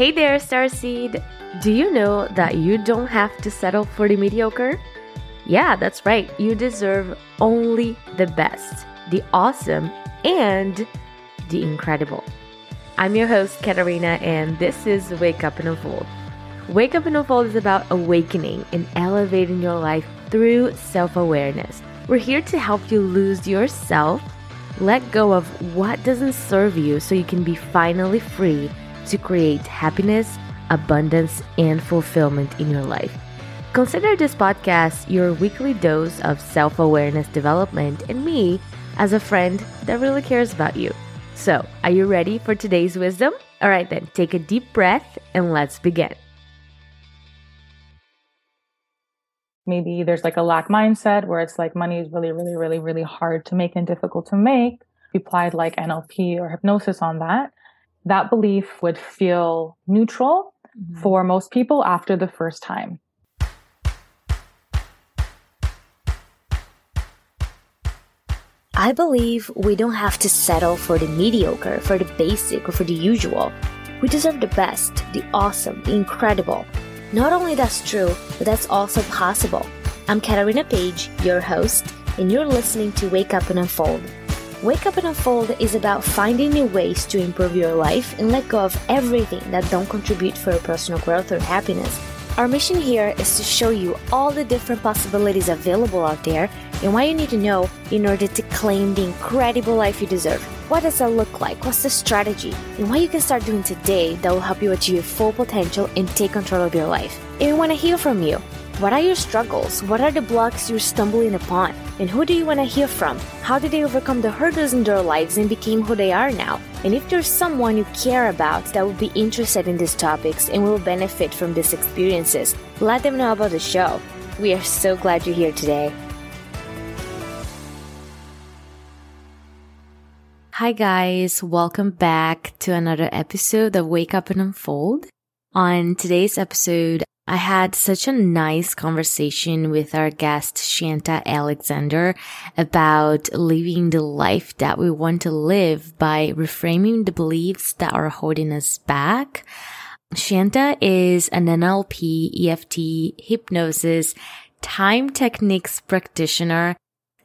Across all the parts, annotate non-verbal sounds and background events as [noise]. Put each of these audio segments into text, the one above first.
Hey there, Starseed! Do you know that you don't have to settle for the mediocre? Yeah, that's right. You deserve only the best, the awesome, and the incredible. I'm your host, Catarina, and this is Wake Up and Unfold. Wake Up and Unfold is about awakening and elevating your life through self awareness. We're here to help you lose yourself, let go of what doesn't serve you so you can be finally free to create happiness, abundance, and fulfillment in your life. Consider this podcast your weekly dose of self awareness development and me as a friend that really cares about you. So, are you ready for today's wisdom? All right, then, take a deep breath and let's begin. Maybe there's like a lack mindset where it's like money is really, really, really, really hard to make and difficult to make. We applied like NLP or hypnosis on that that belief would feel neutral mm-hmm. for most people after the first time. I believe we don't have to settle for the mediocre, for the basic, or for the usual. We deserve the best, the awesome, the incredible. Not only that's true, but that's also possible. I'm Catarina Page, your host, and you're listening to Wake Up and Unfold Wake Up and Unfold is about finding new ways to improve your life and let go of everything that don't contribute for your personal growth or happiness. Our mission here is to show you all the different possibilities available out there and what you need to know in order to claim the incredible life you deserve. What does that look like? What's the strategy? And what you can start doing today that will help you achieve your full potential and take control of your life. And we want to hear from you. What are your struggles? What are the blocks you're stumbling upon? And who do you want to hear from? How did they overcome the hurdles in their lives and became who they are now? And if there's someone you care about that would be interested in these topics and will benefit from these experiences, let them know about the show. We are so glad you're here today. Hi, guys. Welcome back to another episode of Wake Up and Unfold. On today's episode, I had such a nice conversation with our guest, Shanta Alexander, about living the life that we want to live by reframing the beliefs that are holding us back. Shanta is an NLP, EFT, hypnosis, time techniques practitioner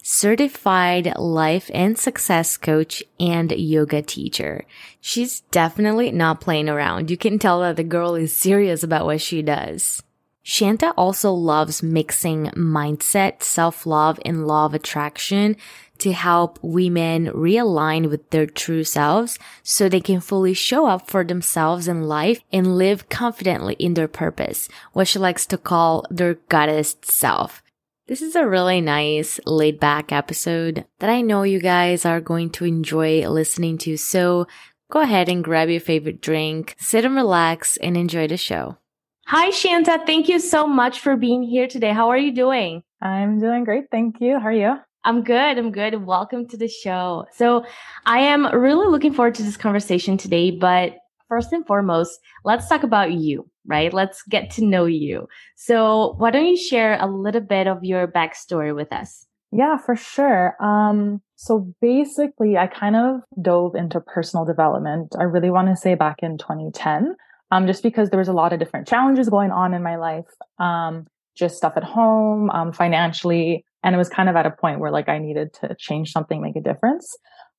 certified life and success coach and yoga teacher. She's definitely not playing around. You can tell that the girl is serious about what she does. Shanta also loves mixing mindset, self-love, and law of attraction to help women realign with their true selves so they can fully show up for themselves in life and live confidently in their purpose, what she likes to call their goddess self. This is a really nice laid back episode that I know you guys are going to enjoy listening to. So go ahead and grab your favorite drink, sit and relax and enjoy the show. Hi, Shanta. Thank you so much for being here today. How are you doing? I'm doing great. Thank you. How are you? I'm good. I'm good. Welcome to the show. So I am really looking forward to this conversation today, but first and foremost, let's talk about you right? Let's get to know you. So why don't you share a little bit of your backstory with us? Yeah, for sure. Um, so basically, I kind of dove into personal development. I really want to say back in 2010, um, just because there was a lot of different challenges going on in my life, um, just stuff at home, um, financially, and it was kind of at a point where like I needed to change something, make a difference.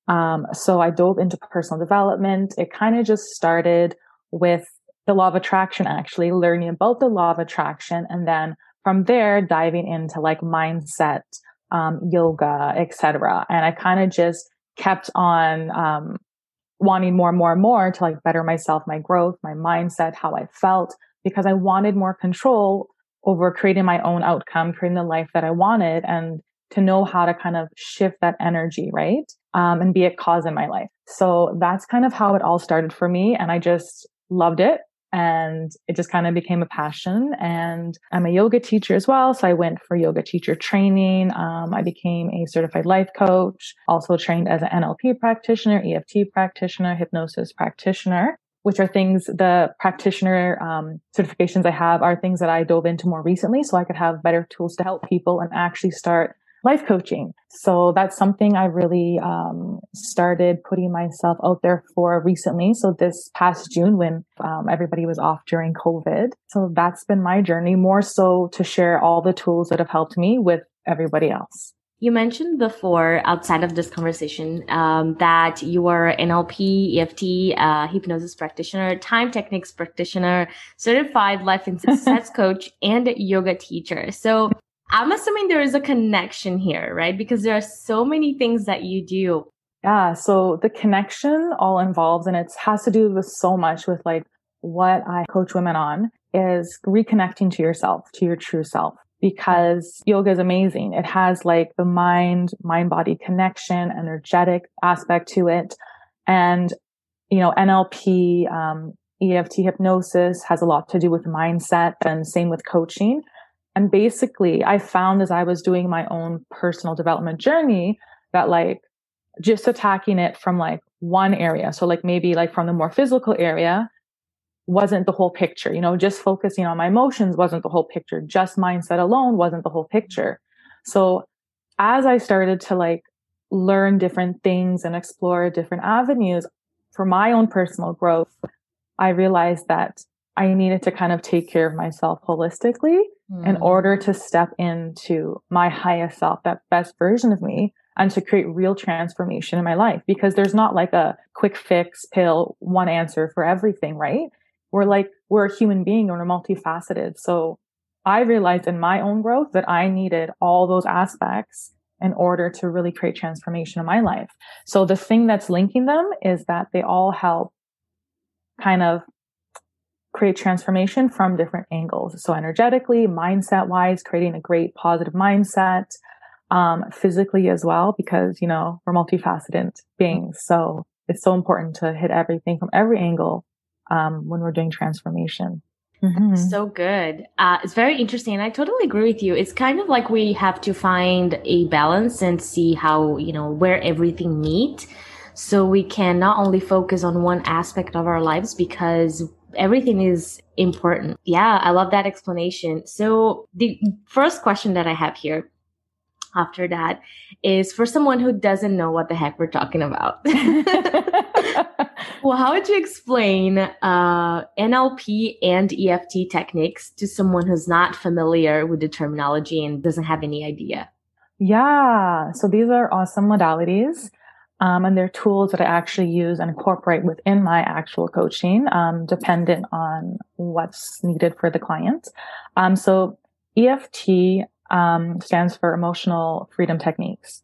Um, so I dove into personal development. It kind of just started with the law of attraction, actually learning about the law of attraction. And then from there, diving into like mindset, um, yoga, etc. And I kind of just kept on, um, wanting more and more and more to like better myself, my growth, my mindset, how I felt, because I wanted more control over creating my own outcome, creating the life that I wanted and to know how to kind of shift that energy, right? Um, and be a cause in my life. So that's kind of how it all started for me. And I just loved it and it just kind of became a passion and i'm a yoga teacher as well so i went for yoga teacher training. Um, i became a certified life coach also trained as an nlp practitioner eft practitioner hypnosis practitioner which are things the practitioner um, certifications i have are things that i dove into more recently so i could have better tools to help people and actually start life coaching. So that's something I really um, started putting myself out there for recently. So this past June, when um, everybody was off during COVID. So that's been my journey more so to share all the tools that have helped me with everybody else. You mentioned before, outside of this conversation, um, that you are NLP, EFT, uh, hypnosis practitioner, time techniques practitioner, certified life and success [laughs] coach, and yoga teacher. So I'm assuming there is a connection here, right? Because there are so many things that you do. Yeah. So the connection all involves, and it has to do with so much with like what I coach women on is reconnecting to yourself, to your true self because yoga is amazing. It has like the mind, mind body connection, energetic aspect to it. And, you know, NLP, um, EFT hypnosis has a lot to do with mindset and same with coaching. And basically I found as I was doing my own personal development journey that like just attacking it from like one area. So like maybe like from the more physical area wasn't the whole picture. You know, just focusing on my emotions wasn't the whole picture. Just mindset alone wasn't the whole picture. So as I started to like learn different things and explore different avenues for my own personal growth, I realized that I needed to kind of take care of myself holistically mm. in order to step into my highest self, that best version of me and to create real transformation in my life because there's not like a quick fix pill, one answer for everything, right? we're like, we're a human being and we're multifaceted. So I realized in my own growth that I needed all those aspects in order to really create transformation in my life. So the thing that's linking them is that they all help kind of create transformation from different angles. So energetically, mindset wise, creating a great positive mindset, um, physically as well, because, you know, we're multifaceted beings. So it's so important to hit everything from every angle um, when we're doing transformation. Mm-hmm. So good. Uh, it's very interesting. And I totally agree with you. It's kind of like we have to find a balance and see how, you know, where everything meet. So we can not only focus on one aspect of our lives because everything is important. Yeah, I love that explanation. So the first question that I have here after that is for someone who doesn't know what the heck we're talking about. [laughs] well, how would you explain uh, NLP and EFT techniques to someone who's not familiar with the terminology and doesn't have any idea? Yeah, so these are awesome modalities. Um, and they're tools that I actually use and incorporate within my actual coaching, um, dependent on what's needed for the client. Um, so EFT um, stands for Emotional Freedom Techniques.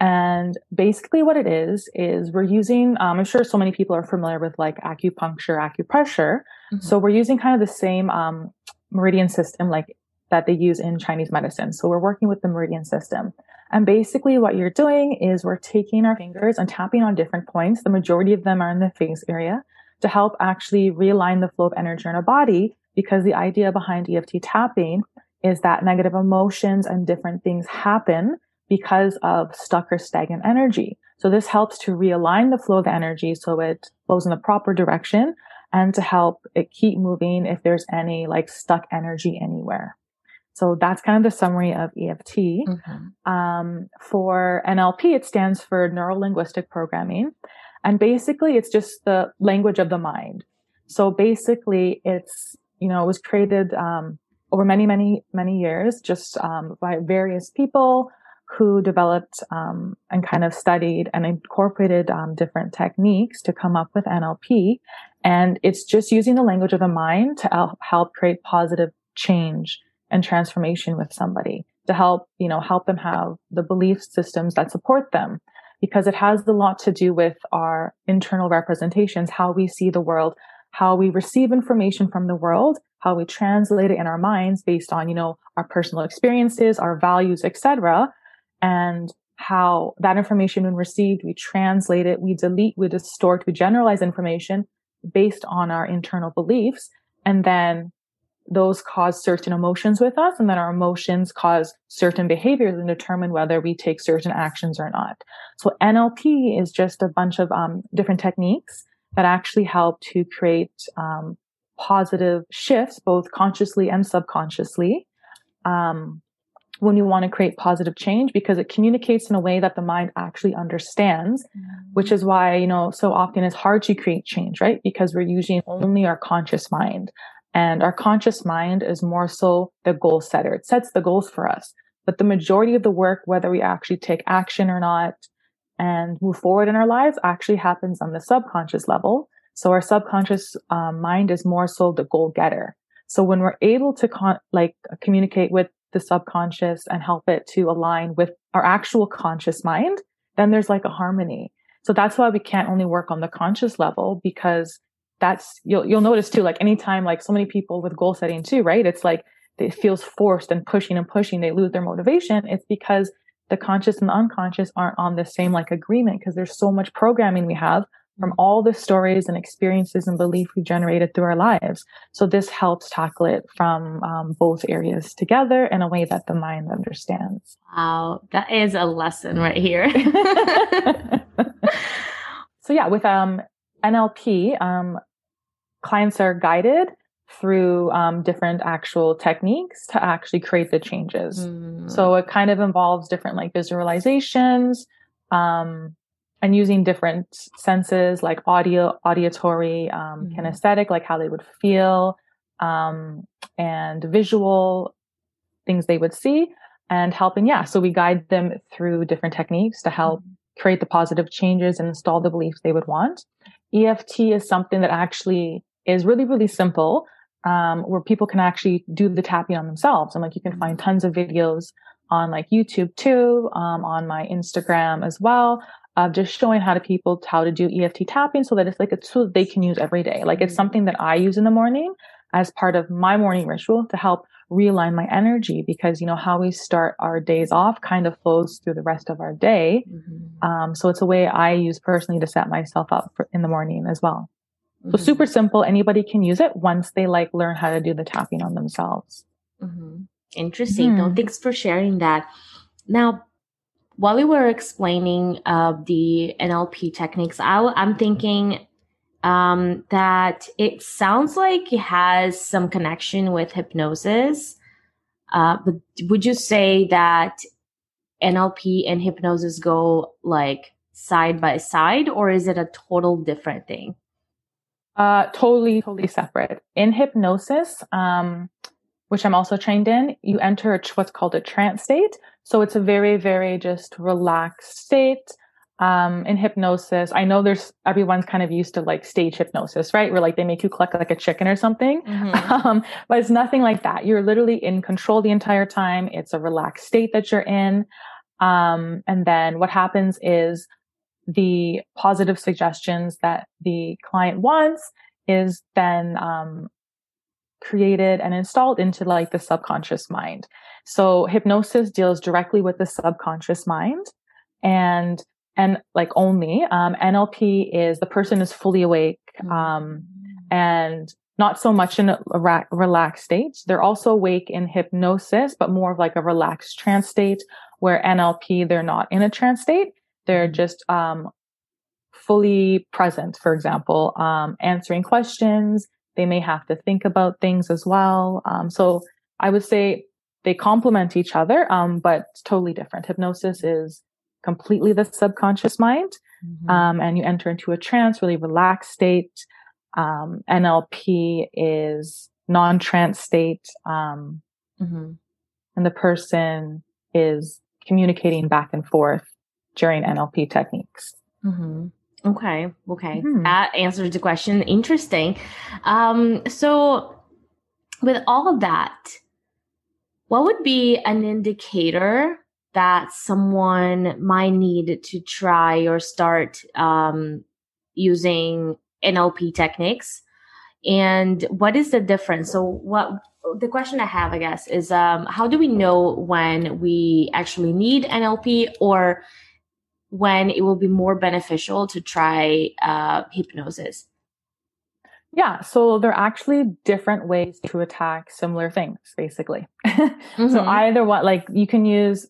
And basically what it is, is we're using, um, I'm sure so many people are familiar with like acupuncture, acupressure. Mm-hmm. So we're using kind of the same, um, meridian system like that they use in Chinese medicine. So we're working with the meridian system. And basically what you're doing is we're taking our fingers and tapping on different points. The majority of them are in the face area to help actually realign the flow of energy in our body because the idea behind EFT tapping is that negative emotions and different things happen because of stuck or stagnant energy. So this helps to realign the flow of energy so it flows in the proper direction and to help it keep moving if there's any like stuck energy anywhere. So that's kind of the summary of EFT. Mm-hmm. Um, for NLP, it stands for neuro linguistic programming. And basically it's just the language of the mind. So basically it's, you know, it was created, um, over many, many, many years, just um, by various people who developed um, and kind of studied and incorporated um, different techniques to come up with NLP. And it's just using the language of the mind to help create positive change and transformation with somebody to help, you know, help them have the belief systems that support them because it has a lot to do with our internal representations, how we see the world, how we receive information from the world, how we translate it in our minds based on, you know, our personal experiences, our values, etc. And how that information when received, we translate it, we delete, we distort, we generalize information based on our internal beliefs. And then those cause certain emotions with us. And then our emotions cause certain behaviors and determine whether we take certain actions or not. So NLP is just a bunch of um, different techniques that actually help to create um, positive shifts, both consciously and subconsciously, um, when you want to create positive change because it communicates in a way that the mind actually understands, mm-hmm. which is why, you know, so often it's hard to create change, right? Because we're using only our conscious mind. And our conscious mind is more so the goal setter. It sets the goals for us. But the majority of the work, whether we actually take action or not and move forward in our lives actually happens on the subconscious level. So our subconscious um, mind is more so the goal getter. So when we're able to con- like communicate with the subconscious and help it to align with our actual conscious mind, then there's like a harmony. So that's why we can't only work on the conscious level because that's you'll you'll notice too like anytime like so many people with goal setting too right it's like it feels forced and pushing and pushing they lose their motivation it's because the conscious and the unconscious aren't on the same like agreement because there's so much programming we have from mm-hmm. all the stories and experiences and belief we generated through our lives. So this helps tackle it from um, both areas together in a way that the mind understands. Wow, that is a lesson right here. [laughs] [laughs] so yeah, with um, NLP, um, clients are guided through um, different actual techniques to actually create the changes. Mm. So it kind of involves different like visualizations, um, and using different senses like audio, auditory, um, mm. kinesthetic, like how they would feel, um, and visual things they would see and helping. Yeah. So we guide them through different techniques to help mm. create the positive changes and install the beliefs they would want. EFT is something that actually is really, really simple, um, where people can actually do the tapping on themselves. And like you can find mm-hmm. tons of videos on like YouTube too, um, on my Instagram as well, of just showing how to people how to do EFT tapping so that it's like a tool they can use every day. Like it's mm-hmm. something that I use in the morning as part of my morning ritual to help realign my energy because you know how we start our days off kind of flows through the rest of our day mm-hmm. um, so it's a way i use personally to set myself up for, in the morning as well Mm-hmm. So super simple. Anybody can use it once they like learn how to do the tapping on themselves. Mm-hmm. Interesting. No, thanks for sharing that. Now, while we were explaining uh, the NLP techniques, I, I, am thinking um, that it sounds like it has some connection with hypnosis. Uh, but would you say that NLP and hypnosis go like side by side, or is it a total different thing? Uh, totally, totally separate. In hypnosis, um, which I'm also trained in, you enter what's called a trance state. So it's a very, very just relaxed state. Um, in hypnosis, I know there's everyone's kind of used to like stage hypnosis, right? Where like they make you cluck like a chicken or something. Mm-hmm. [laughs] Um, but it's nothing like that. You're literally in control the entire time. It's a relaxed state that you're in. Um, and then what happens is the positive suggestions that the client wants is then um, created and installed into like the subconscious mind. So hypnosis deals directly with the subconscious mind and and like only um, NLP is the person is fully awake mm-hmm. um, and not so much in a ra- relaxed state. They're also awake in hypnosis, but more of like a relaxed trance state where NLP, they're not in a trance state. They're mm-hmm. just um, fully present, for example, um, answering questions. They may have to think about things as well. Um, so I would say they complement each other, um, but totally different. Hypnosis is completely the subconscious mind, mm-hmm. Um, and you enter into a trance, really relaxed state. Um, NLP is non-trance state, um, mm-hmm. and the person is communicating back and forth during NLP techniques. Mm-hmm. Okay. Okay. Mm-hmm. That answers the question. Interesting. Um, so, with all of that, what would be an indicator that someone might need to try or start um, using NLP techniques? And what is the difference? So, what the question I have, I guess, is um, how do we know when we actually need NLP or when it will be more beneficial to try uh, hypnosis? Yeah, so there are actually different ways to attack similar things, basically. [laughs] mm-hmm. So either what, like you can use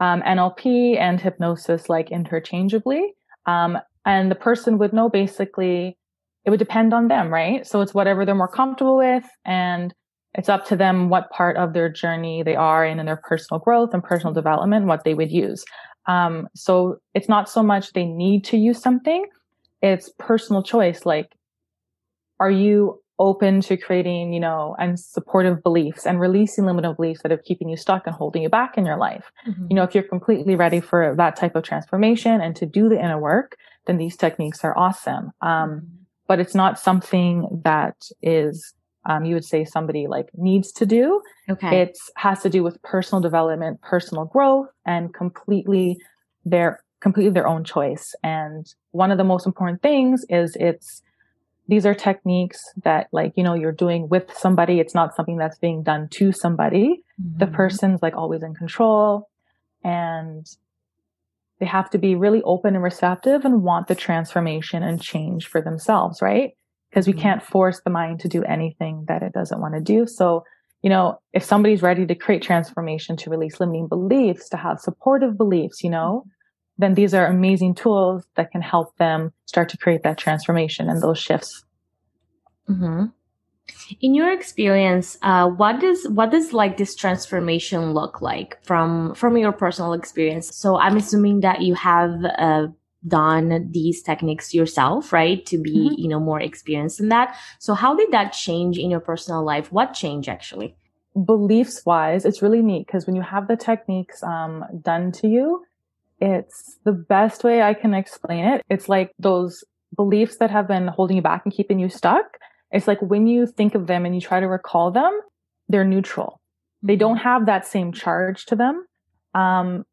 um, NLP and hypnosis like interchangeably, um, and the person would know basically it would depend on them, right? So it's whatever they're more comfortable with, and it's up to them what part of their journey they are in in their personal growth and personal development, what they would use. Um, so it's not so much they need to use something, it's personal choice. Like, are you open to creating, you know, and supportive beliefs and releasing limiting beliefs that are keeping you stuck and holding you back in your life? Mm-hmm. You know, if you're completely ready for that type of transformation and to do the inner work, then these techniques are awesome. Um, mm-hmm. but it's not something that is um, you would say somebody like needs to do. Okay. It has to do with personal development, personal growth, and completely their completely their own choice. And one of the most important things is it's these are techniques that like you know you're doing with somebody. It's not something that's being done to somebody. Mm-hmm. The person's like always in control, and they have to be really open and receptive and want the transformation and change for themselves, right? because we mm-hmm. can't force the mind to do anything that it doesn't want to do. So, you know, if somebody's ready to create transformation, to release limiting beliefs, to have supportive beliefs, you know, then these are amazing tools that can help them start to create that transformation and those shifts. Mm-hmm. In your experience, uh, what does what does like this transformation look like from from your personal experience? So I'm assuming that you have a done these techniques yourself, right? To be, mm-hmm. you know, more experienced in that. So how did that change in your personal life? What changed actually? Beliefs wise, it's really neat because when you have the techniques um, done to you, it's the best way I can explain it. It's like those beliefs that have been holding you back and keeping you stuck. It's like when you think of them and you try to recall them, they're neutral. They mm-hmm. don't have that same charge to them. Um,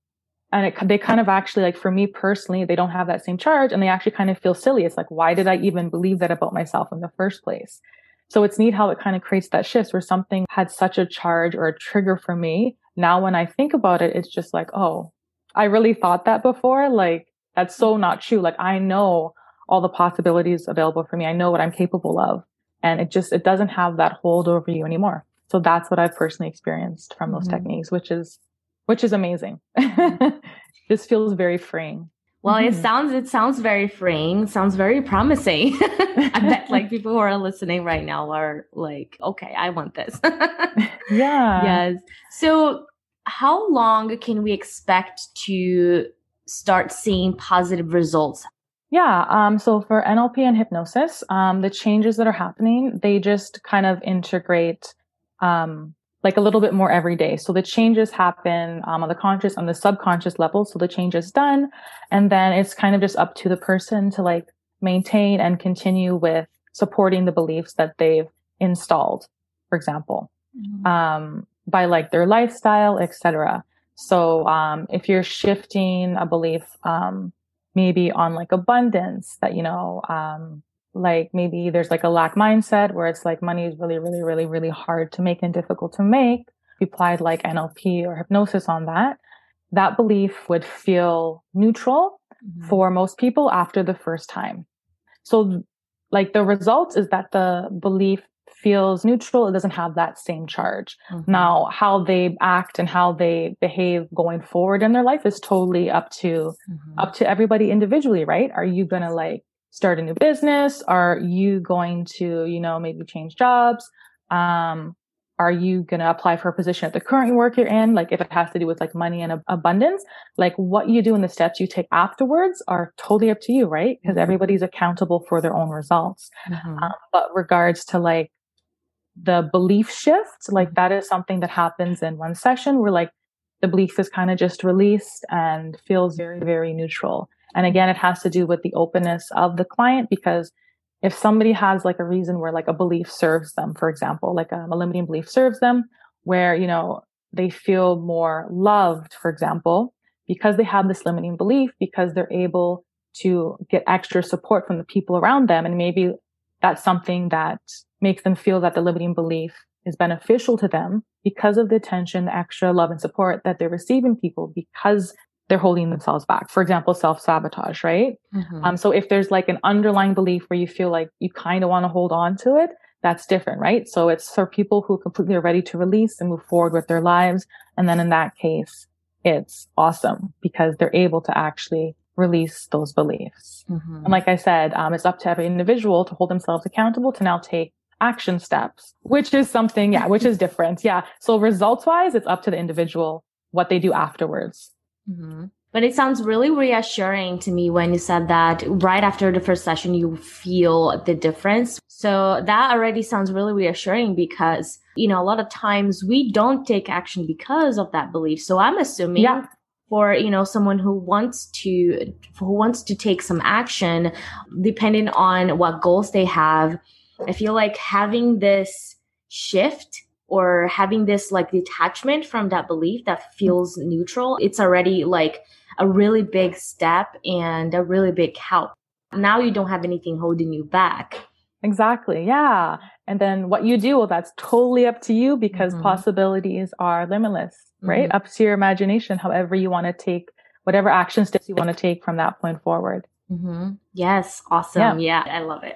and it, they kind of actually like for me personally they don't have that same charge and they actually kind of feel silly it's like why did i even believe that about myself in the first place so it's neat how it kind of creates that shift where something had such a charge or a trigger for me now when i think about it it's just like oh i really thought that before like that's so not true like i know all the possibilities available for me i know what i'm capable of and it just it doesn't have that hold over you anymore so that's what i've personally experienced from those mm-hmm. techniques which is which is amazing. [laughs] this feels very freeing. Well, mm-hmm. it sounds it sounds very freeing. Sounds very promising. [laughs] I bet like [laughs] people who are listening right now are like, okay, I want this. yeah. Yes. So, how long can we expect to start seeing positive results? Yeah. Um, so for NLP and hypnosis, um, the changes that are happening, they just kind of integrate um, like a little bit more every day. So the changes happen um, on the conscious, on the subconscious level. So the change is done. And then it's kind of just up to the person to like maintain and continue with supporting the beliefs that they've installed, for example, mm-hmm. um, by like their lifestyle, etc. So um, if you're shifting a belief, um, maybe on like abundance that, you know, um, like maybe there's like a lack mindset where it's like money is really, really, really, really hard to make and difficult to make. If you applied like NLP or hypnosis on that, that belief would feel neutral mm-hmm. for most people after the first time. So like the result is that the belief feels neutral. It doesn't have that same charge. Mm-hmm. Now, how they act and how they behave going forward in their life is totally up to, mm-hmm. up to everybody individually, right? Are you going to like start a new business? Are you going to, you know, maybe change jobs? Um, are you going to apply for a position at the current work you're in? Like if it has to do with like money and abundance, like what you do and the steps you take afterwards are totally up to you, right? Because mm-hmm. everybody's accountable for their own results. Mm-hmm. Um, but regards to like the belief shift, like that is something that happens in one session where like the belief is kind of just released and feels very, very neutral. And again, it has to do with the openness of the client because if somebody has like a reason where like a belief serves them, for example, like a limiting belief serves them where, you know, they feel more loved, for example, because they have this limiting belief, because they're able to get extra support from the people around them. And maybe that's something that makes them feel that the limiting belief is beneficial to them because of the attention, the extra love and support that they're receiving people because they're holding themselves back. For example, self sabotage, right? Mm-hmm. Um, so if there's like an underlying belief where you feel like you kind of want to hold on to it, that's different, right? So it's for people who completely are ready to release and move forward with their lives. And then in that case, it's awesome because they're able to actually release those beliefs. Mm-hmm. And like I said, um, it's up to every individual to hold themselves accountable to now take action steps, which is something, yeah, which is [laughs] different. Yeah. So results wise, it's up to the individual what they do afterwards. Mm-hmm. But it sounds really reassuring to me when you said that right after the first session, you feel the difference. So that already sounds really reassuring because, you know, a lot of times we don't take action because of that belief. So I'm assuming yeah. For, you know, someone who wants to, who wants to take some action, depending on what goals they have, I feel like having this shift or having this like detachment from that belief that feels neutral, it's already like a really big step and a really big help. Now you don't have anything holding you back. Exactly. Yeah. And then what you do, well, that's totally up to you because mm-hmm. possibilities are limitless, right? Mm-hmm. Up to your imagination, however you want to take whatever action steps you want to take from that point forward. Mm-hmm. Yes. Awesome. Yeah. yeah. I love it.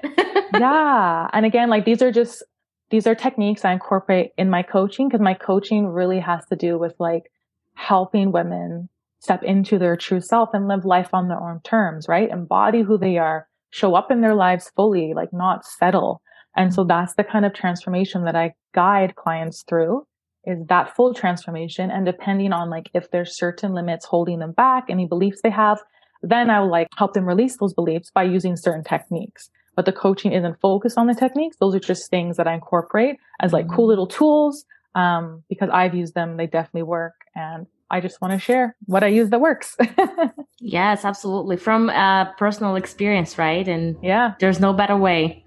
[laughs] yeah. And again, like these are just these are techniques I incorporate in my coaching because my coaching really has to do with like helping women step into their true self and live life on their own terms, right? Embody who they are, show up in their lives fully, like not settle. And so that's the kind of transformation that I guide clients through is that full transformation. And depending on like if there's certain limits holding them back, any beliefs they have, then I will like help them release those beliefs by using certain techniques but the coaching isn't focused on the techniques. Those are just things that I incorporate as like mm-hmm. cool little tools. Um, because I've used them, they definitely work. And I just want to share what I use that works. [laughs] yes, absolutely. From a personal experience, right? And yeah, there's no better way.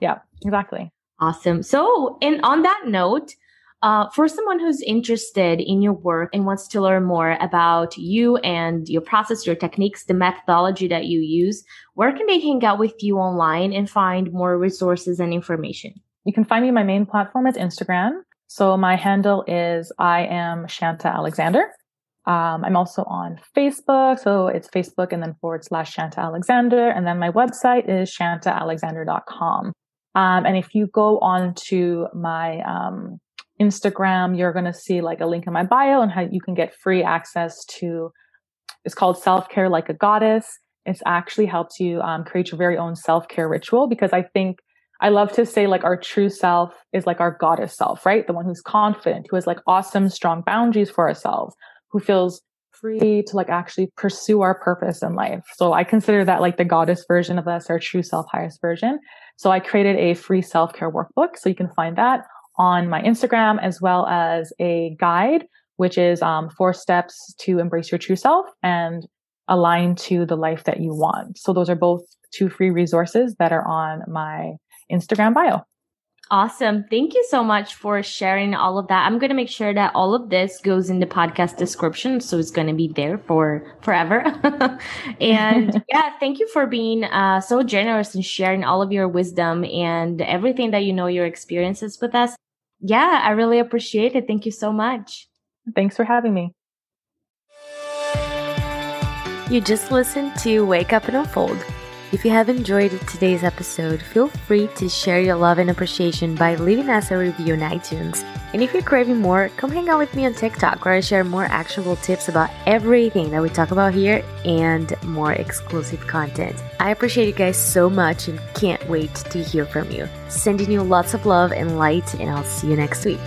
yeah, exactly. Awesome. So, and on that note, uh, for someone who's interested in your work and wants to learn more about you and your process, your techniques, the methodology that you use, where can they hang out with you online and find more resources and information? You can find me. My main platform is Instagram. So my handle is I am Shanta Alexander. Um, I'm also on Facebook. So it's Facebook and then forward slash Shanta Alexander. And then my website is shantaalexander.com. Um, and if you go on to my, um, Instagram, you're going to see like a link in my bio and how you can get free access to, it's called self care like a goddess. It's actually helps you um, create your very own self care ritual because I think I love to say like our true self is like our goddess self, right? The one who's confident, who has like awesome, strong boundaries for ourselves, who feels free to like actually pursue our purpose in life. So I consider that like the goddess version of us, our true self highest version. So I created a free self care workbook. So you can find that on my Instagram, as well as a guide, which is um, four steps to embrace your true self and align to the life that you want. So those are both two free resources that are on my Instagram bio. Awesome. Thank you so much for sharing all of that. I'm going to make sure that all of this goes in the podcast description. So it's going to be there for forever. [laughs] and [laughs] yeah, thank you for being uh, so generous and sharing all of your wisdom and everything that you know, your experiences with us. Yeah, I really appreciate it. Thank you so much. Thanks for having me. You just listened to Wake Up and Unfold if you have enjoyed today's episode, feel free to share your love and appreciation by leaving us a review on iTunes. And if you're craving more, come hang out with me on TikTok where I share more actionable tips about everything that we talk about here and more exclusive content. I appreciate you guys so much and can't wait to hear from you. Sending you lots of love and light, and I'll see you next week.